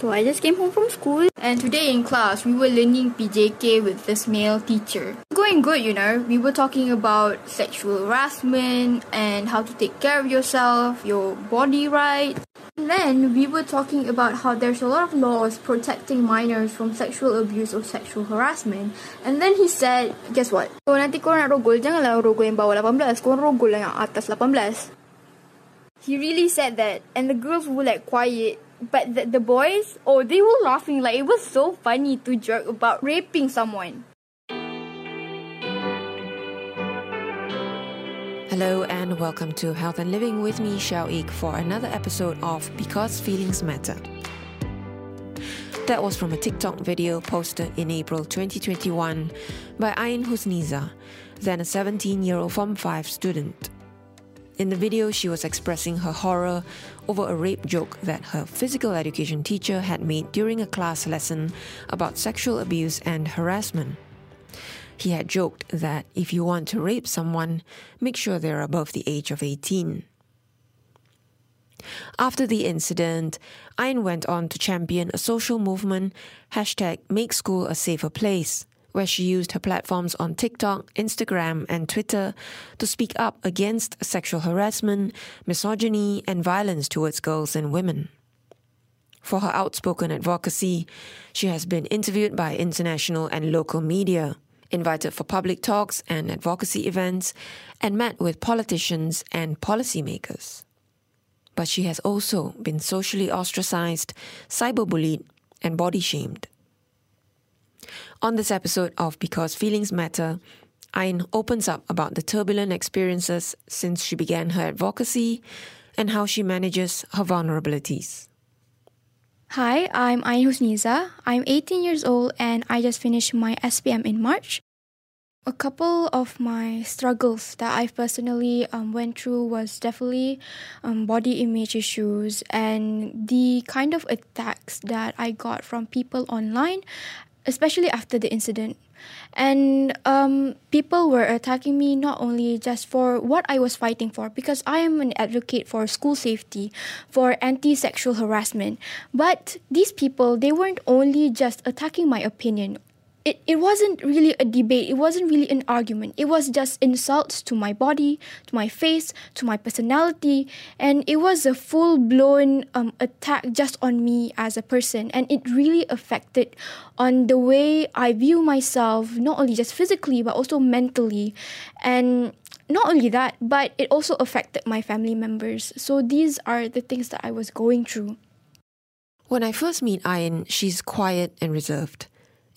So I just came home from school and today in class we were learning PJK with this male teacher. Going good, you know. We were talking about sexual harassment and how to take care of yourself, your body rights. And then we were talking about how there's a lot of laws protecting minors from sexual abuse or sexual harassment. And then he said, guess what? Kalau nanti korang nak rogol, janganlah rogol yang bawah 18. Korang rogol yang atas 18. He really said that and the girls were like quiet but the, the boys, oh, they were laughing. Like, it was so funny to joke about raping someone. Hello and welcome to Health and Living with me, Xiao Ik, for another episode of Because Feelings Matter. That was from a TikTok video posted in April 2021 by Ain Husniza, then a 17 year old Form 5 student. In the video, she was expressing her horror over a rape joke that her physical education teacher had made during a class lesson about sexual abuse and harassment. He had joked that if you want to rape someone, make sure they're above the age of 18. After the incident, Ain went on to champion a social movement, hashtag make school a safer place where she used her platforms on TikTok, Instagram, and Twitter to speak up against sexual harassment, misogyny, and violence towards girls and women. For her outspoken advocacy, she has been interviewed by international and local media, invited for public talks and advocacy events, and met with politicians and policymakers. But she has also been socially ostracized, cyberbullied, and body shamed. On this episode of Because Feelings Matter, Ain opens up about the turbulent experiences since she began her advocacy and how she manages her vulnerabilities. Hi, I'm Ain Husniza. I'm 18 years old and I just finished my SPM in March. A couple of my struggles that I personally um, went through was definitely um, body image issues and the kind of attacks that I got from people online especially after the incident. And um, people were attacking me not only just for what I was fighting for, because I am an advocate for school safety, for anti sexual harassment. But these people, they weren't only just attacking my opinion it, it wasn't really a debate. It wasn't really an argument. It was just insults to my body, to my face, to my personality. And it was a full blown um, attack just on me as a person. And it really affected on the way I view myself, not only just physically, but also mentally. And not only that, but it also affected my family members. So these are the things that I was going through. When I first meet Ain, she's quiet and reserved.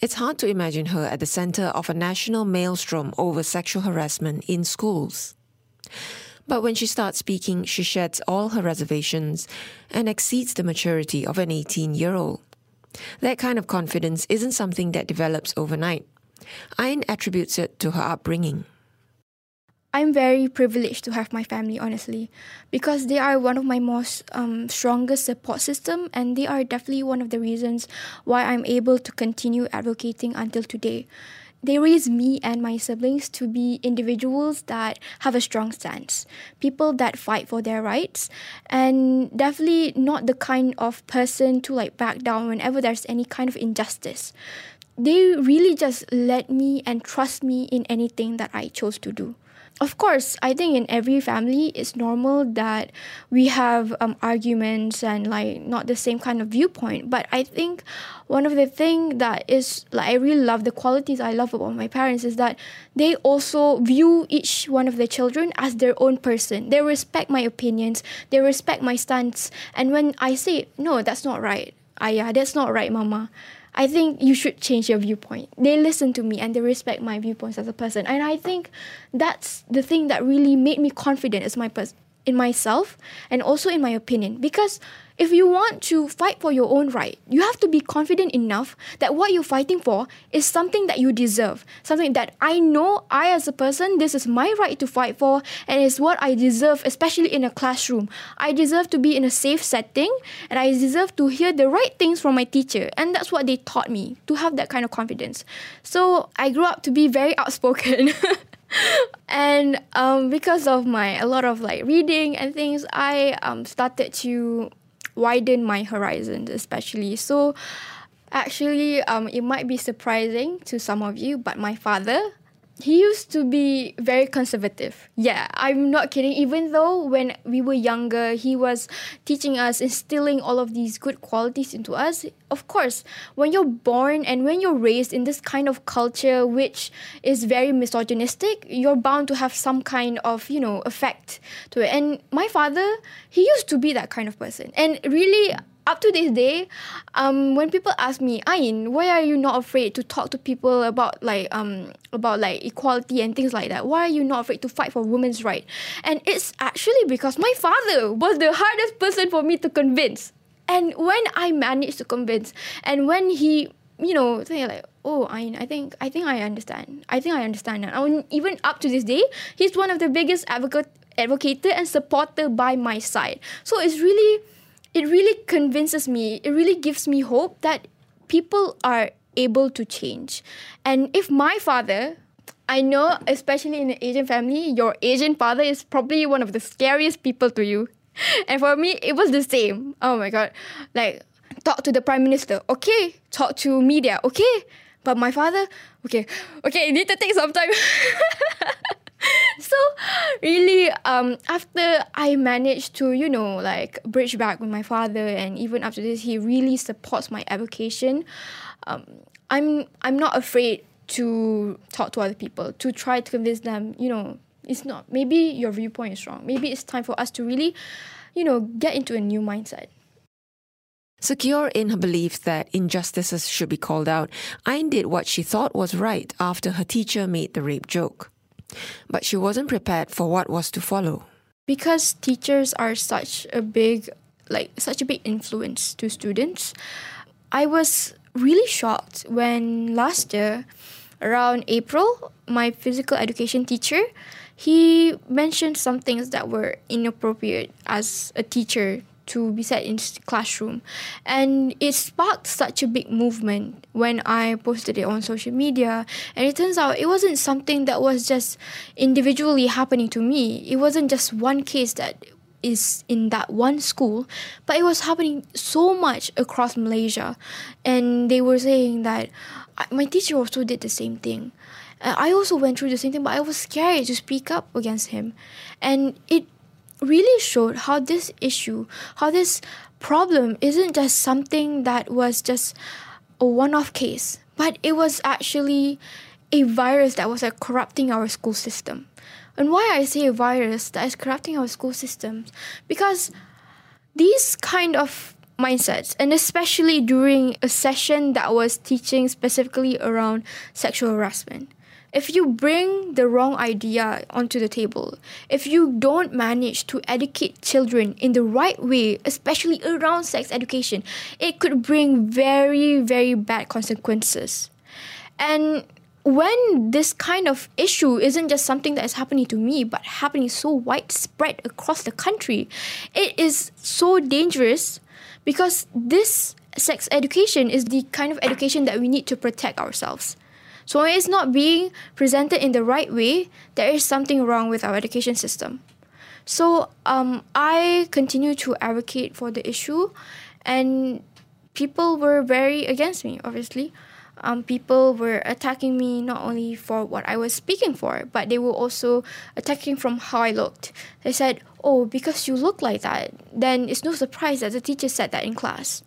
It's hard to imagine her at the center of a national maelstrom over sexual harassment in schools. But when she starts speaking, she sheds all her reservations and exceeds the maturity of an 18 year old. That kind of confidence isn't something that develops overnight. Ain attributes it to her upbringing. I'm very privileged to have my family, honestly, because they are one of my most um, strongest support system, and they are definitely one of the reasons why I'm able to continue advocating until today. They raise me and my siblings to be individuals that have a strong stance, people that fight for their rights, and definitely not the kind of person to like back down whenever there's any kind of injustice. They really just let me and trust me in anything that I chose to do of course, I think in every family it's normal that we have um, arguments and like not the same kind of viewpoint. But I think one of the thing that is like I really love the qualities I love about my parents is that they also view each one of their children as their own person. They respect my opinions. They respect my stance. And when I say no, that's not right. Yeah, that's not right, Mama I think you should change your viewpoint. They listen to me and they respect my viewpoints as a person. And I think that's the thing that really made me confident as my person in myself and also in my opinion because if you want to fight for your own right, you have to be confident enough that what you're fighting for is something that you deserve. Something that I know I, as a person, this is my right to fight for and it's what I deserve, especially in a classroom. I deserve to be in a safe setting and I deserve to hear the right things from my teacher. And that's what they taught me to have that kind of confidence. So I grew up to be very outspoken. and um, because of my a lot of like reading and things, I um, started to widen my horizons, especially. So, actually, um, it might be surprising to some of you, but my father he used to be very conservative. Yeah, I'm not kidding. Even though when we were younger, he was teaching us, instilling all of these good qualities into us. Of course, when you're born and when you're raised in this kind of culture, which is very misogynistic, you're bound to have some kind of, you know, effect to it. And my father, he used to be that kind of person. And really, up to this day, um, when people ask me, Ain, why are you not afraid to talk to people about like um about like equality and things like that? Why are you not afraid to fight for women's right? And it's actually because my father was the hardest person for me to convince. And when I managed to convince, and when he, you know, say like, oh, Ain, I think I think I understand. I think I understand. And even up to this day, he's one of the biggest advocate advocator and supporter by my side. So it's really it really convinces me, it really gives me hope that people are able to change. And if my father, I know, especially in an Asian family, your Asian father is probably one of the scariest people to you. And for me, it was the same. Oh my God. Like, talk to the prime minister. Okay. Talk to media. Okay. But my father, okay, okay, you need to take some time. so really um after i managed to you know like bridge back with my father and even after this he really supports my education um i'm i'm not afraid to talk to other people to try to convince them you know it's not maybe your viewpoint is wrong. Maybe it's time for us to really you know get into a new mindset Secure in her belief that injustices should be called out, Ain did what she thought was right after her teacher made the rape joke but she wasn't prepared for what was to follow. Because teachers are such a big like such a big influence to students, I was really shocked when last year around April, my physical education teacher, he mentioned some things that were inappropriate as a teacher to be said in classroom. And it sparked such a big movement when i posted it on social media. And it turns out it wasn't something that was just individually happening to me. It wasn't just one case that is in that one school but it was happening so much across malaysia. And they were saying that my teacher also did the same thing. I also went through the same thing, but I was scared to speak up against him. And it really showed how this issue, how this problem isn't just something that was just a one off case, but it was actually a virus that was like, corrupting our school system. And why I say a virus that is corrupting our school systems? Because these kind of mindsets, and especially during a session that was teaching specifically around sexual harassment, if you bring the wrong idea onto the table, if you don't manage to educate children in the right way, especially around sex education, it could bring very, very bad consequences. And when this kind of issue isn't just something that is happening to me, but happening so widespread across the country, it is so dangerous because this sex education is the kind of education that we need to protect ourselves. So when it's not being presented in the right way, there is something wrong with our education system. So um, I continue to advocate for the issue, and people were very against me, obviously. Um, people were attacking me not only for what I was speaking for, but they were also attacking from how I looked. They said, Oh, because you look like that, then it's no surprise that the teacher said that in class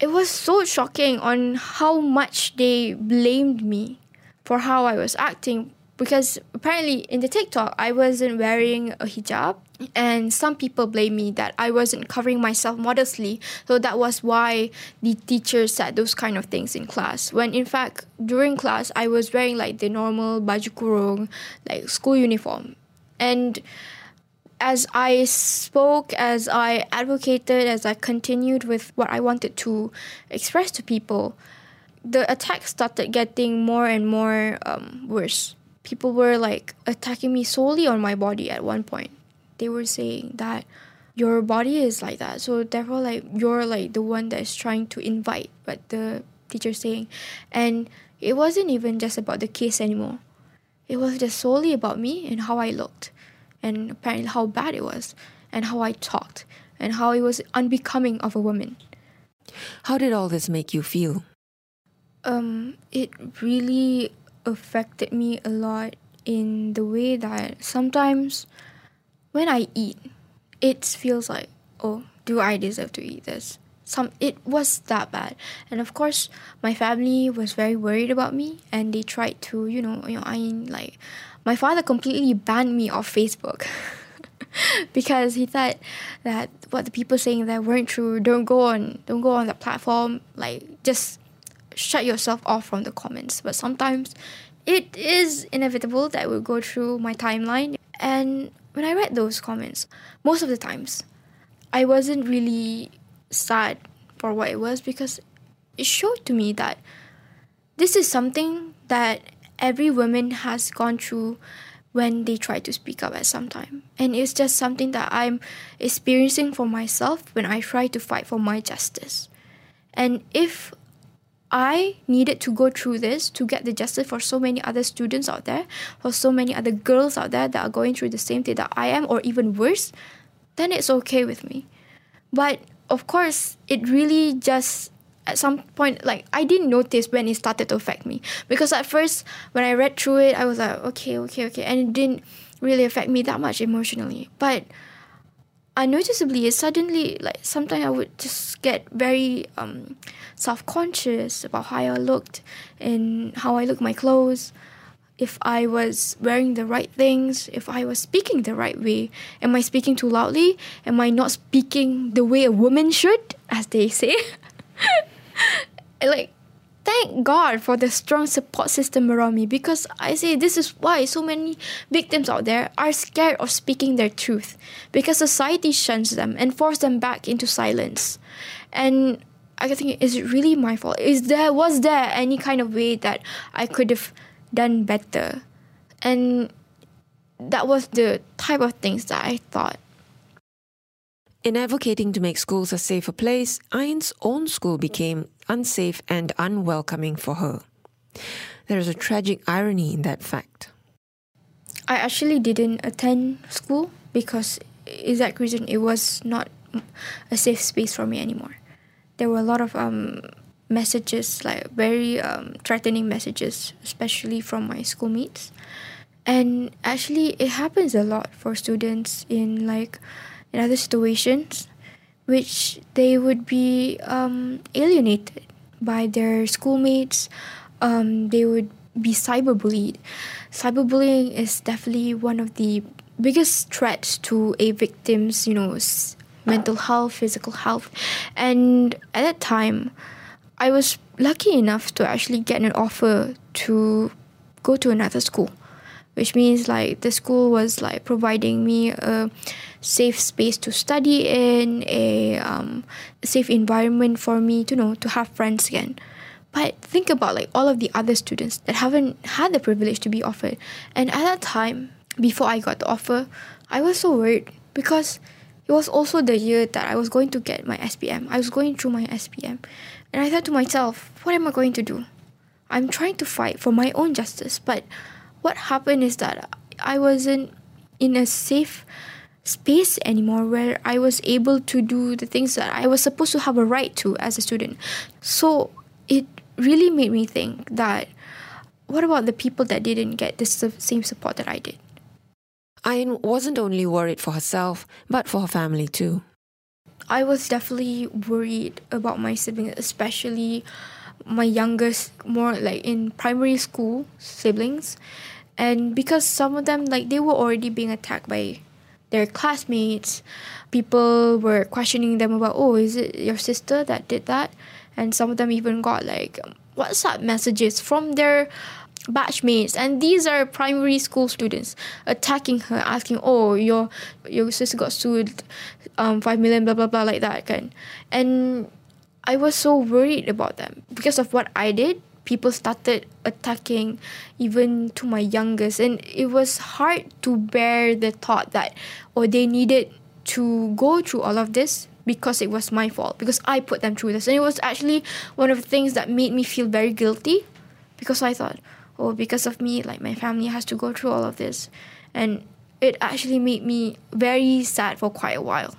it was so shocking on how much they blamed me for how I was acting because apparently in the TikTok I wasn't wearing a hijab and some people blame me that I wasn't covering myself modestly. So that was why the teacher said those kind of things in class. When in fact during class I was wearing like the normal baju kurung like school uniform. And as I spoke, as I advocated, as I continued with what I wanted to express to people, the attacks started getting more and more um, worse. People were like attacking me solely on my body at one point. They were saying that your body is like that, so therefore, like you're like the one that is trying to invite. But the teacher saying, and it wasn't even just about the case anymore. it was just solely about me and how I looked, and apparently how bad it was, and how I talked, and how it was unbecoming of a woman. How did all this make you feel? Um, it really affected me a lot in the way that sometimes when I eat, it feels like, oh, do I deserve to eat this? Some it was that bad, and of course, my family was very worried about me, and they tried to, you know, you know, I like, my father completely banned me off Facebook. because he thought that what the people saying there weren't true. Don't go on, don't go on the platform. Like just shut yourself off from the comments. But sometimes it is inevitable that will go through my timeline. And when I read those comments, most of the times, I wasn't really sad for what it was because it showed to me that this is something that every woman has gone through when they try to speak up at some time. And it's just something that I'm experiencing for myself when I try to fight for my justice. And if I needed to go through this to get the justice for so many other students out there, for so many other girls out there that are going through the same thing that I am, or even worse, then it's okay with me. But of course, it really just at some point like I didn't notice when it started to affect me because at first when I read through it I was like okay okay okay and it didn't really affect me that much emotionally but unnoticeably it suddenly like sometimes I would just get very um, self-conscious about how I looked and how I look my clothes if I was wearing the right things, if I was speaking the right way. Am I speaking too loudly? Am I not speaking the way a woman should, as they say? like thank God for the strong support system around me because I say this is why so many victims out there are scared of speaking their truth because society shuns them and force them back into silence. And I think is it really my fault? Is there was there any kind of way that I could have done better? And that was the type of things that I thought in advocating to make schools a safer place, Ain's own school became unsafe and unwelcoming for her. There is a tragic irony in that fact. I actually didn't attend school because exact reason it was not a safe space for me anymore. There were a lot of um, messages, like very um, threatening messages, especially from my schoolmates. And actually, it happens a lot for students in like in other situations, which they would be um, alienated by their schoolmates. Um, they would be cyberbullied. Cyberbullying is definitely one of the biggest threats to a victim's, you know, mental health, physical health. And at that time, I was lucky enough to actually get an offer to go to another school, which means like the school was like providing me a safe space to study in, a um, safe environment for me to know to have friends again. But think about like all of the other students that haven't had the privilege to be offered. And at that time, before I got the offer, I was so worried because it was also the year that I was going to get my SPM. I was going through my SPM. And I thought to myself, what am I going to do? I'm trying to fight for my own justice, but what happened is that I wasn't in a safe space anymore where I was able to do the things that I was supposed to have a right to as a student. So it really made me think that what about the people that didn't get the same support that I did? Ain wasn't only worried for herself, but for her family too. I was definitely worried about my siblings, especially my youngest, more like in primary school siblings. And because some of them, like, they were already being attacked by their classmates. People were questioning them about, oh, is it your sister that did that? And some of them even got like WhatsApp messages from their batchmates and these are primary school students attacking her asking oh your your sister got sued um 5 million blah blah blah like that kan and i was so worried about them because of what i did people started attacking even to my youngest and it was hard to bear the thought that or oh, they needed to go through all of this because it was my fault because I put them through this and it was actually one of the things that made me feel very guilty because I thought oh, because of me, like my family has to go through all of this. And it actually made me very sad for quite a while.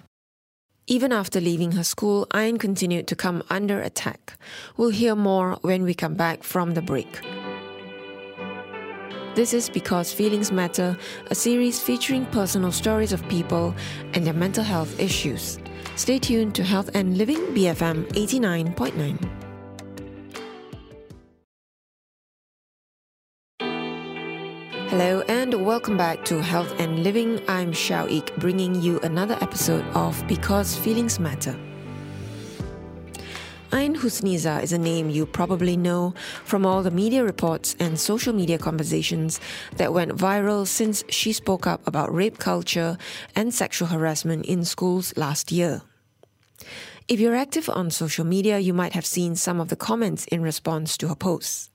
Even after leaving her school, Ain continued to come under attack. We'll hear more when we come back from the break. This is Because Feelings Matter, a series featuring personal stories of people and their mental health issues. Stay tuned to Health and Living BFM 89.9. Hello welcome back to Health and Living. I'm Xiao bringing you another episode of Because Feelings Matter. Ain Husniza is a name you probably know from all the media reports and social media conversations that went viral since she spoke up about rape culture and sexual harassment in schools last year. If you're active on social media, you might have seen some of the comments in response to her posts.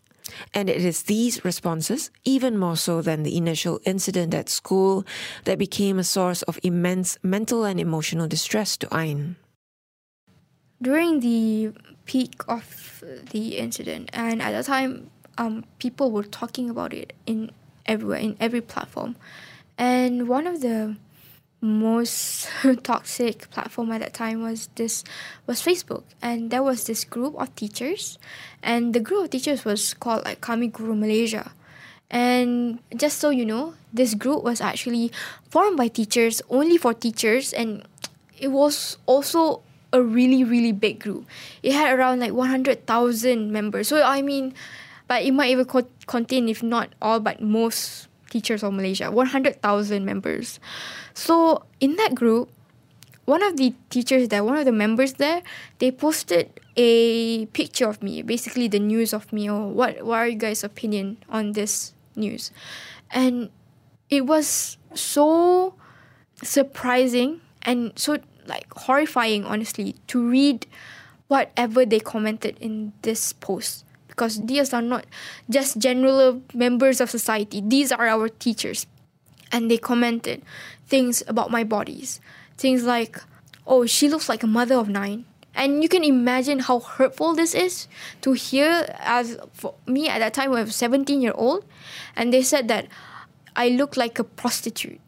And it is these responses, even more so than the initial incident at school, that became a source of immense mental and emotional distress to Ain. During the peak of the incident, and at the time, um, people were talking about it in everywhere, in every platform. And one of the most toxic platform at that time was this was Facebook. And there was this group of teachers. And the group of teachers was called like Kami Guru Malaysia. And just so you know this group was actually formed by teachers only for teachers. And it was also a really really big group. It had around like 100,000 members. So I mean but it might even co- contain if not all but most teachers of Malaysia 100,000 members so in that group, one of the teachers there, one of the members there, they posted a picture of me, basically the news of me or what what are you guys' opinion on this news? And it was so surprising and so like horrifying honestly to read whatever they commented in this post because these are not just general members of society these are our teachers and they commented things about my bodies. Things like, oh, she looks like a mother of nine. And you can imagine how hurtful this is to hear as for me at that time I was 17 year old and they said that I look like a prostitute.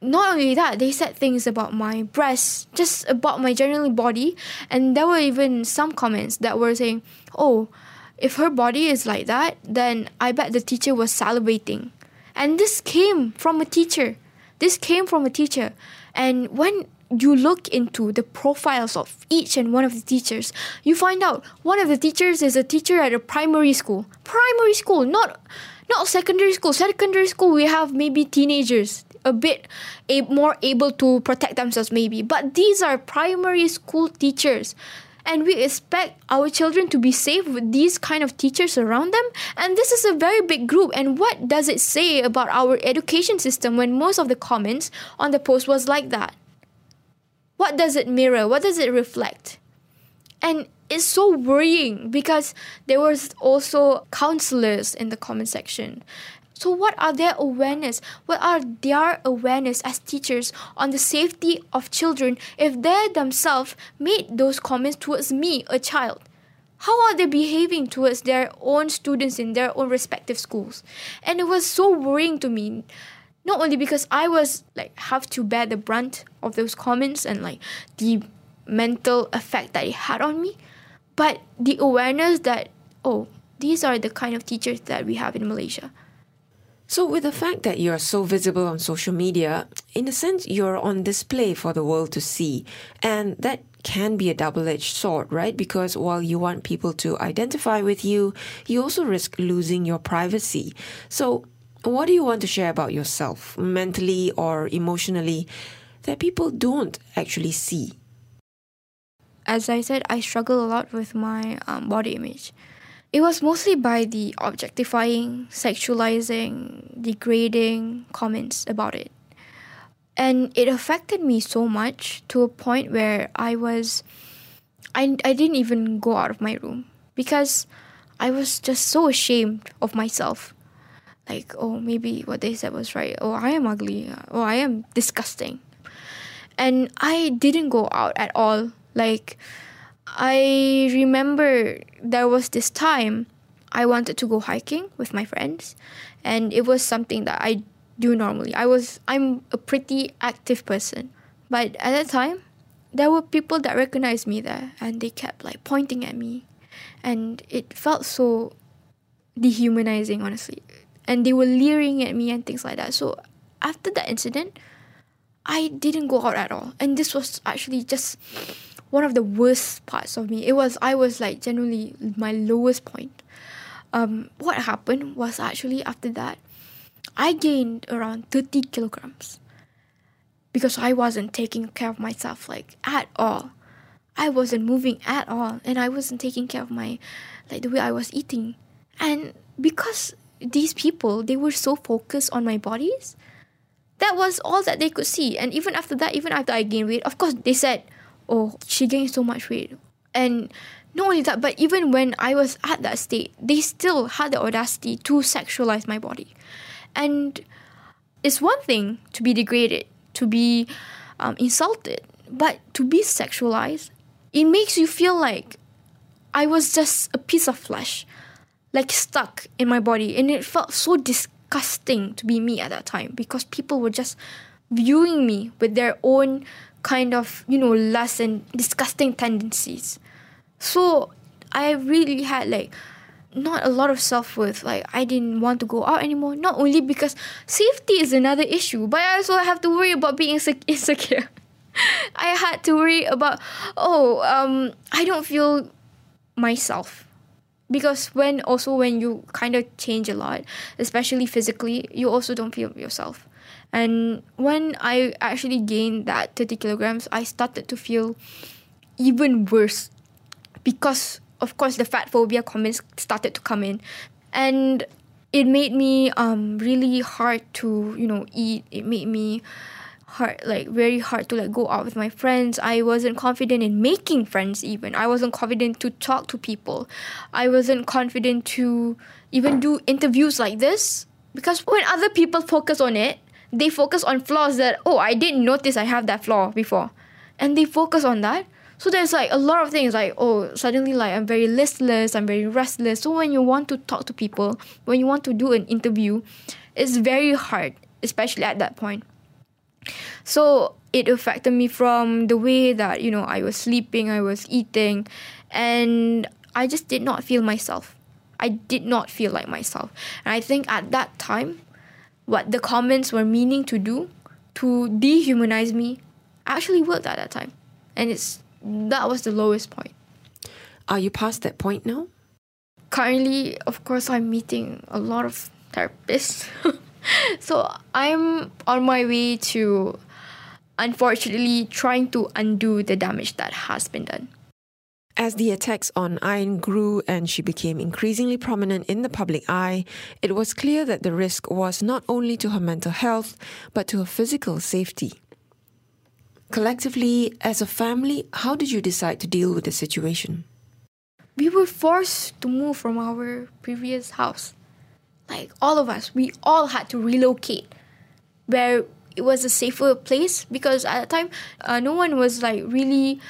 Not only that, they said things about my breasts, just about my general body, and there were even some comments that were saying, "Oh, if her body is like that, then I bet the teacher was salivating." And this came from a teacher. This came from a teacher. And when you look into the profiles of each and one of the teachers, you find out one of the teachers is a teacher at a primary school. Primary school, not not secondary school. Secondary school, we have maybe teenagers a bit a, more able to protect themselves, maybe. But these are primary school teachers and we expect our children to be safe with these kind of teachers around them. And this is a very big group. And what does it say about our education system when most of the comments on the post was like that? What does it mirror? What does it reflect? And it's so worrying because there was also counselors in the comment section so, what are their awareness? What are their awareness as teachers on the safety of children if they themselves made those comments towards me, a child? How are they behaving towards their own students in their own respective schools? And it was so worrying to me not only because I was like have to bear the brunt of those comments and like the mental effect that it had on me, but the awareness that oh, these are the kind of teachers that we have in Malaysia. So, with the fact that you're so visible on social media, in a sense, you're on display for the world to see. And that can be a double edged sword, right? Because while you want people to identify with you, you also risk losing your privacy. So, what do you want to share about yourself, mentally or emotionally, that people don't actually see? As I said, I struggle a lot with my um, body image. It was mostly by the objectifying, sexualizing, degrading comments about it. And it affected me so much to a point where I was I I didn't even go out of my room because I was just so ashamed of myself. Like, oh, maybe what they said was right. Oh, I am ugly. Oh, I am disgusting. And I didn't go out at all. Like I remember there was this time I wanted to go hiking with my friends, and it was something that I do normally. I was I'm a pretty active person, but at that time, there were people that recognized me there, and they kept like pointing at me, and it felt so dehumanizing, honestly. And they were leering at me and things like that. So after that incident, I didn't go out at all, and this was actually just one of the worst parts of me. It was I was like generally my lowest point. Um, what happened was actually after that, I gained around thirty kilograms because I wasn't taking care of myself like at all. I wasn't moving at all, and I wasn't taking care of my like the way I was eating, and because these people they were so focused on my bodies that was all that they could see and even after that even after i gained weight of course they said oh, she gained so much weight. And not only that, but even when I was at that state, they still had the audacity to sexualize my body. And it's one thing to be degraded, to be um, insulted, but to be sexualized, it makes you feel like I was just a piece of flesh, like stuck in my body. And it felt so disgusting to be me at that time because people were just viewing me with their own kind of, you know, lust and disgusting tendencies. So I really had like not a lot of self worth. Like I didn't want to go out anymore. Not only because safety is another issue, but I also have to worry about being insecure. I had to worry about oh um I don't feel myself because when also when you kind of change a lot, especially physically, you also don't feel yourself. And when I actually gained that 30 kilograms, I started to feel even worse because, of course, the fat phobia comments started to come in. And it made me um, really hard to, you know, eat. It made me hard like very hard to like go out with my friends i wasn't confident in making friends even i wasn't confident to talk to people i wasn't confident to even do interviews like this because when other people focus on it they focus on flaws that oh I didn't notice I have that flaw before, and they focus on that. So there's like a lot of things like oh suddenly like I'm very listless, I'm very restless. So when you want to talk to people, when you want to do an interview, it's very hard, especially at that point. So it affected me from the way that you know I was sleeping, I was eating, and I just did not feel myself. I did not feel like myself. And I think at that time, what the comments were meaning to do to dehumanize me actually worked at that time. And it's that was the lowest point. Are you past that point now? Currently, of course, I'm meeting a lot of therapists. so I'm on my way to unfortunately trying to undo the damage that has been done. As the attacks on Ain grew and she became increasingly prominent in the public eye, it was clear that the risk was not only to her mental health, but to her physical safety. Collectively, as a family, how did you decide to deal with the situation? We were forced to move from our previous house. Like all of us, we all had to relocate where it was a safer place because at the time, uh, no one was like really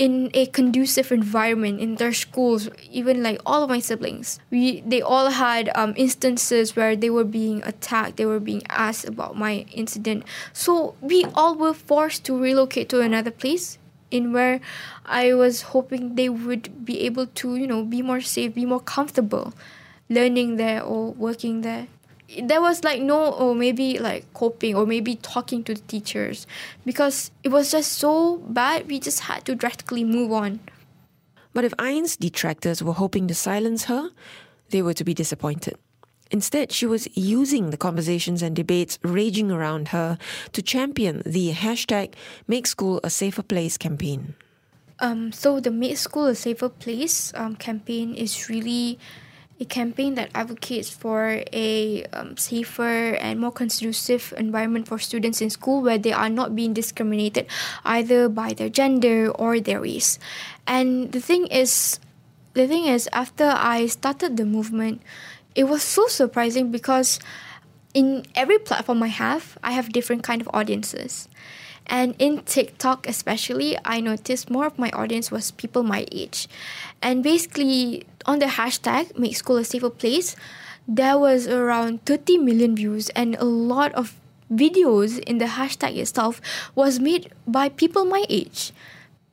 in a conducive environment in their schools even like all of my siblings. We they all had um, instances where they were being attacked they were being asked about my incident. So we all were forced to relocate to another place in where i was hoping they would be able to you know be more safe be more comfortable learning there or working there there was like no or maybe like coping or maybe talking to the teachers because it was just so bad we just had to drastically move on but if Ain's detractors were hoping to silence her they were to be disappointed Instead, she was using the conversations and debates raging around her to champion the hashtag Make School a Safer Place campaign. Um, so, the Make School a Safer Place um, campaign is really a campaign that advocates for a um, safer and more conducive environment for students in school where they are not being discriminated either by their gender or their race. And the thing is, the thing is, after I started the movement, it was so surprising because in every platform I have, I have different kind of audiences. And in TikTok especially, I noticed more of my audience was people my age. And basically on the hashtag make school a safer place, there was around 30 million views and a lot of videos in the hashtag itself was made by people my age.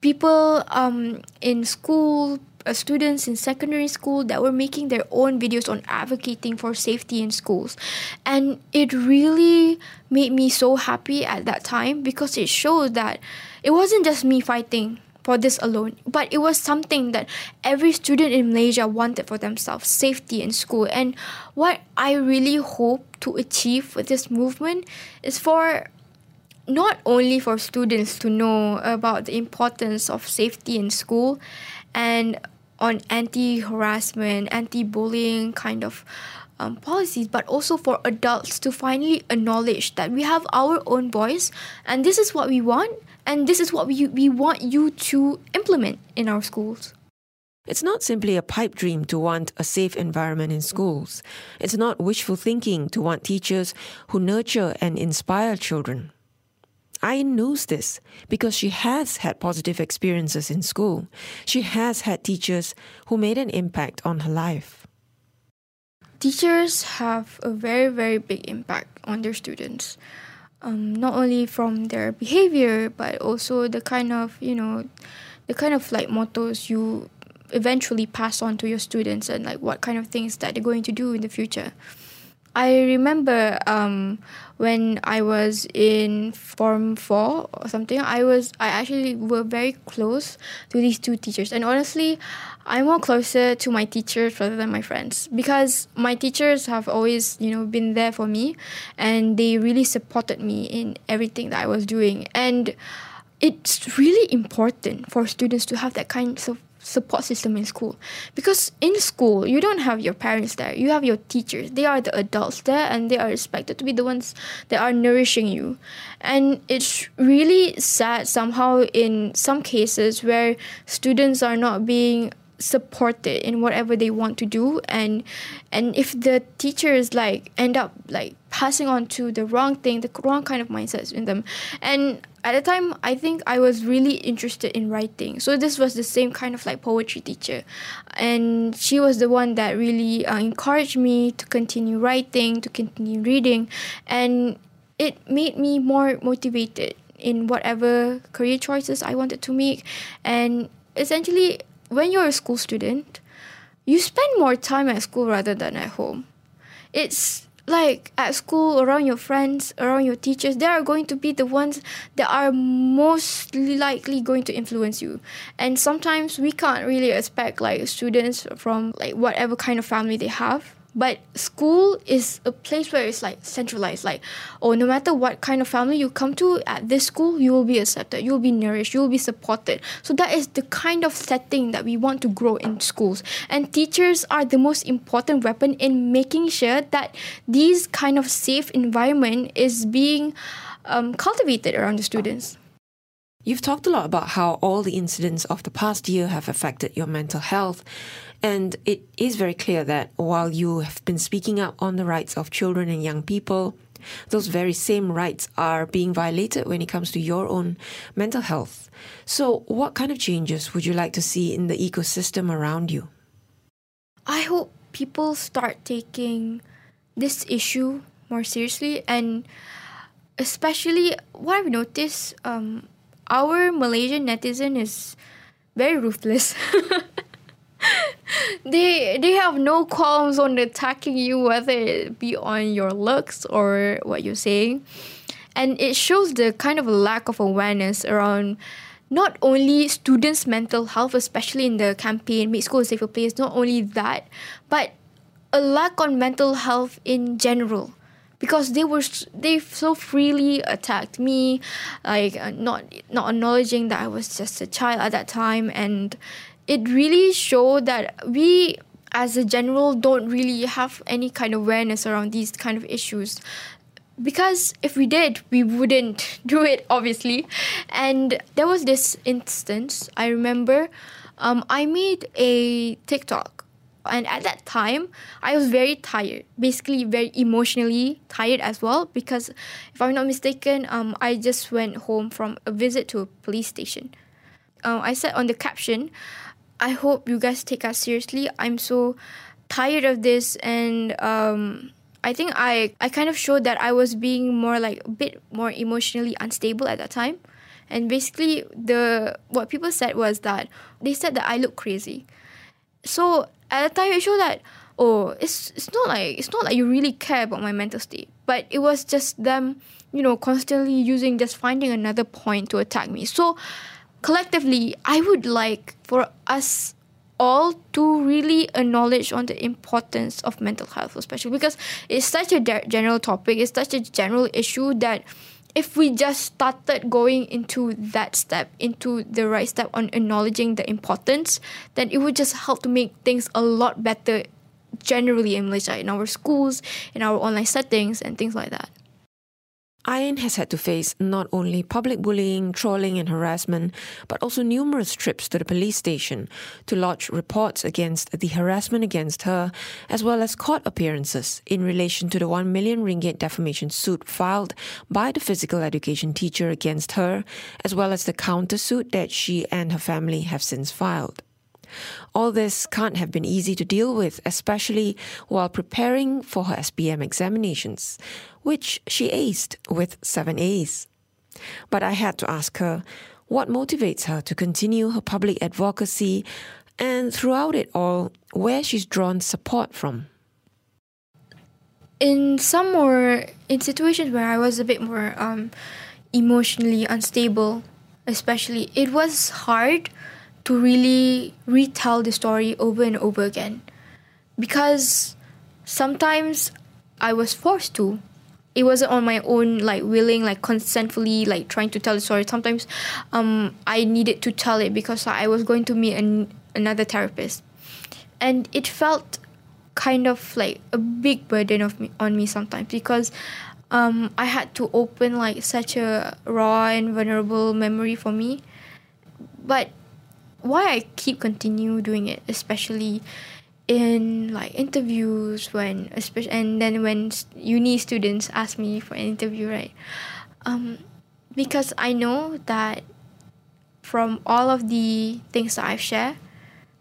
People um, in school, students in secondary school that were making their own videos on advocating for safety in schools. And it really made me so happy at that time because it showed that it wasn't just me fighting for this alone, but it was something that every student in Malaysia wanted for themselves safety in school. And what I really hope to achieve with this movement is for not only for students to know about the importance of safety in school and on anti harassment, anti bullying kind of um, policies, but also for adults to finally acknowledge that we have our own voice and this is what we want and this is what we, we want you to implement in our schools. It's not simply a pipe dream to want a safe environment in schools. It's not wishful thinking to want teachers who nurture and inspire children. Ain knows this because she has had positive experiences in school. She has had teachers who made an impact on her life. Teachers have a very, very big impact on their students. Um, not only from their behavior, but also the kind of, you know, the kind of like mottos you eventually pass on to your students and like what kind of things that they're going to do in the future. I remember um, when I was in Form 4 or something, I was I actually were very close to these two teachers. And honestly, I'm more closer to my teachers rather than my friends because my teachers have always, you know, been there for me and they really supported me in everything that I was doing. And it's really important for students to have that kind of support system in school. Because in school you don't have your parents there. You have your teachers. They are the adults there and they are expected to be the ones that are nourishing you. And it's really sad somehow in some cases where students are not being supported in whatever they want to do. And and if the teachers like end up like passing on to the wrong thing the wrong kind of mindsets in them. And at the time i think i was really interested in writing. So this was the same kind of like poetry teacher. And she was the one that really uh, encouraged me to continue writing to continue reading. And it made me more motivated in whatever career choices i wanted to make. And essentially when you're a school student, you spend more time at school rather than at home. It's like at school, around your friends, around your teachers, they are going to be the ones that are most likely going to influence you. And sometimes we can't really expect like students from like whatever kind of family they have but school is a place where it's like centralized. Like, oh, no matter what kind of family you come to at this school, you will be accepted, you will be nourished, you will be supported. So that is the kind of setting that we want to grow in schools. And teachers are the most important weapon in making sure that these kind of safe environment is being um, cultivated around the students. You've talked a lot about how all the incidents of the past year have affected your mental health. And it is very clear that while you have been speaking up on the rights of children and young people, those very same rights are being violated when it comes to your own mental health. So, what kind of changes would you like to see in the ecosystem around you? I hope people start taking this issue more seriously, and especially what I've noticed, um, our Malaysian netizen is very ruthless. they they have no qualms on attacking you whether it be on your looks or what you're saying. And it shows the kind of lack of awareness around not only students mental health especially in the campaign make school a safer place not only that but a lack on mental health in general. Because they were they so freely attacked me like uh, not not acknowledging that I was just a child at that time and it really showed that we as a general don't really have any kind of awareness around these kind of issues. Because if we did we wouldn't do it obviously. And there was this instance i remember um, i made a tiktok. And at that time, I was very tired, basically very emotionally tired as well, because if I'm not mistaken, um, I just went home from a visit to a police station. Um, I said on the caption, I hope you guys take us seriously. I'm so tired of this and um, I think I, I kind of showed that I was being more like a bit more emotionally unstable at that time. And basically the what people said was that they said that I look crazy. So at the time it showed that oh it's it's not like it's not like you really care about my mental state. But it was just them, you know, constantly using just finding another point to attack me. So collectively I would like for us all to really acknowledge on the importance of mental health especially because it's such a de- general topic it's such a general issue that if we just started going into that step into the right step on acknowledging the importance then it would just help to make things a lot better generally in Malaysia in our schools in our online settings and things like that Ain has had to face not only public bullying, trolling, and harassment, but also numerous trips to the police station to lodge reports against the harassment against her, as well as court appearances in relation to the 1 million ringgit defamation suit filed by the physical education teacher against her, as well as the countersuit that she and her family have since filed. All this can't have been easy to deal with, especially while preparing for her SPM examinations, which she aced with seven A's. But I had to ask her what motivates her to continue her public advocacy and throughout it all, where she's drawn support from. In some more, in situations where I was a bit more um, emotionally unstable, especially, it was hard to really retell the story over and over again because sometimes I was forced to. It wasn't on my own, like willing, like consentfully, like trying to tell the story. Sometimes, um, I needed to tell it because I was going to meet an, another therapist, and it felt kind of like a big burden of me on me sometimes because um, I had to open like such a raw and vulnerable memory for me. But why I keep continue doing it, especially in like interviews when especially and then when uni students ask me for an interview, right? Um, because I know that from all of the things that I've shared,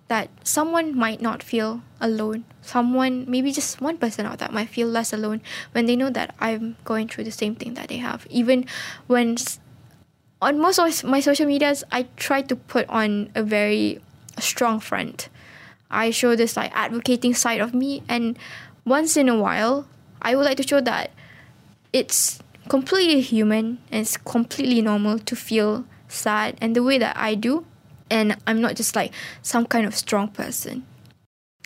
that someone might not feel alone. Someone, maybe just one person out there, might feel less alone when they know that I'm going through the same thing that they have. Even when on most of my social medias, I try to put on a very strong front. I show this like advocating side of me, and once in a while, I would like to show that it's completely human and it's completely normal to feel sad and the way that I do, and I'm not just like some kind of strong person.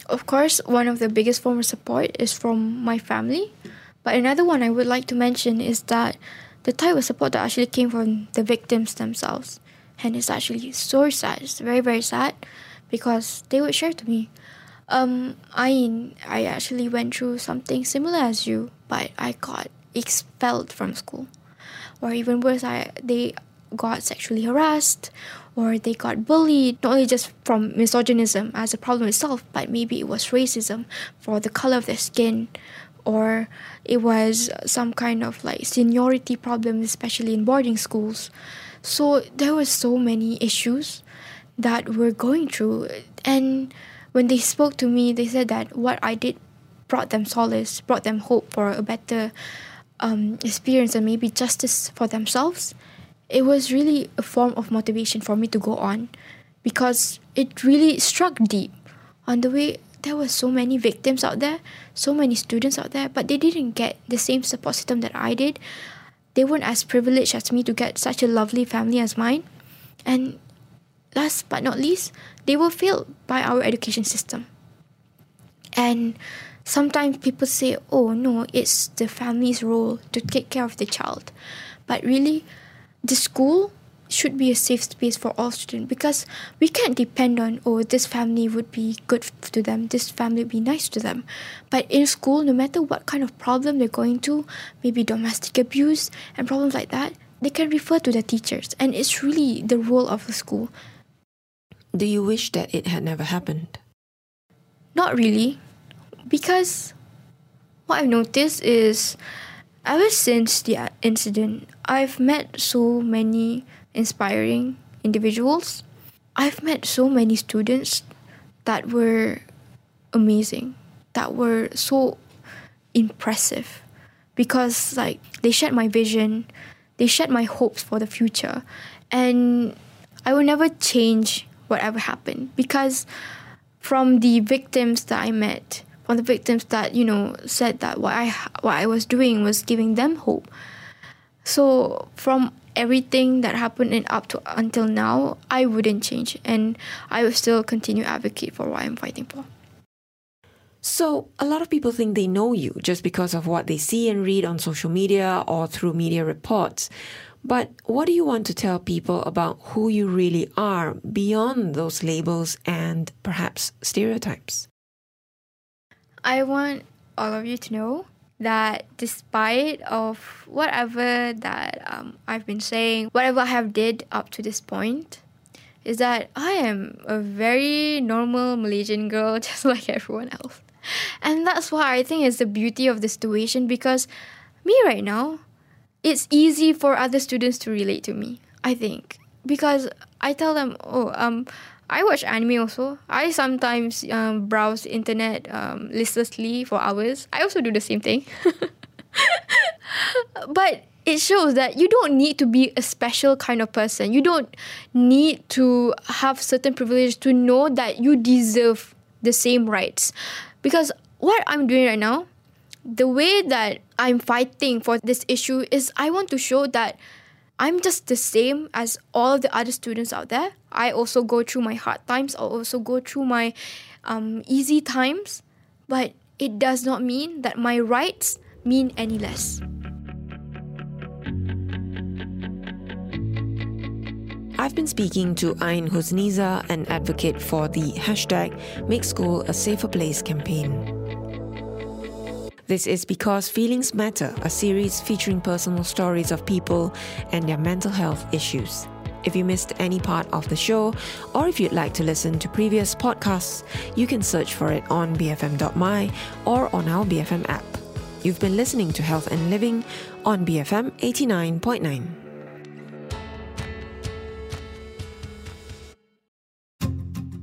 Of course, one of the biggest form of support is from my family, but another one I would like to mention is that the type of support that actually came from the victims themselves. And it's actually so sad. It's very, very sad because they would share to me. Um, I I actually went through something similar as you, but I got expelled from school. Or even worse, I they got sexually harassed or they got bullied, not only just from misogynism as a problem itself, but maybe it was racism for the color of their skin or it was some kind of like seniority problem especially in boarding schools so there were so many issues that we're going through and when they spoke to me they said that what i did brought them solace brought them hope for a better um, experience and maybe justice for themselves it was really a form of motivation for me to go on because it really struck deep on the way there were so many victims out there, so many students out there, but they didn't get the same support system that I did. They weren't as privileged as me to get such a lovely family as mine. And last but not least, they were failed by our education system. And sometimes people say, oh no, it's the family's role to take care of the child. But really, the school should be a safe space for all students because we can't depend on oh this family would be good to them this family would be nice to them but in school no matter what kind of problem they're going to maybe domestic abuse and problems like that they can refer to the teachers and it's really the role of the school do you wish that it had never happened Not really. Because what I've noticed is ever since the incident, I've met so many inspiring individuals. I've met so many students that were amazing, that were so impressive because like they shared my vision, they shared my hopes for the future, and I will never change whatever happened because from the victims that I met, from the victims that you know said that what I what I was doing was giving them hope. So from everything that happened and up to until now, I wouldn't change, and I will still continue advocate for what I'm fighting for. So, a lot of people think they know you just because of what they see and read on social media or through media reports. But what do you want to tell people about who you really are beyond those labels and perhaps stereotypes? I want all of you to know that despite of whatever that um, I've been saying, whatever I have did up to this point, is that I am a very normal Malaysian girl, just like everyone else. And that's why I think is the beauty of the situation because me right now, it's easy for other students to relate to me. I think because I tell them, oh, um, I watch anime also. I sometimes um, browse internet um, listlessly for hours. I also do the same thing. but it shows that you don't need to be a special kind of person. You don't need to have certain privilege to know that you deserve the same rights. Because what I'm doing right now, the way that I'm fighting for this issue is I want to show that I'm just the same as all the other students out there. I also go through my hard times, I also go through my um, easy times, but it does not mean that my rights mean any less. I've been speaking to Ain Husniza, an advocate for the hashtag Make School a Safer Place campaign. This is Because Feelings Matter, a series featuring personal stories of people and their mental health issues. If you missed any part of the show, or if you'd like to listen to previous podcasts, you can search for it on bfm.my or on our BFM app. You've been listening to Health and Living on BFM 89.9.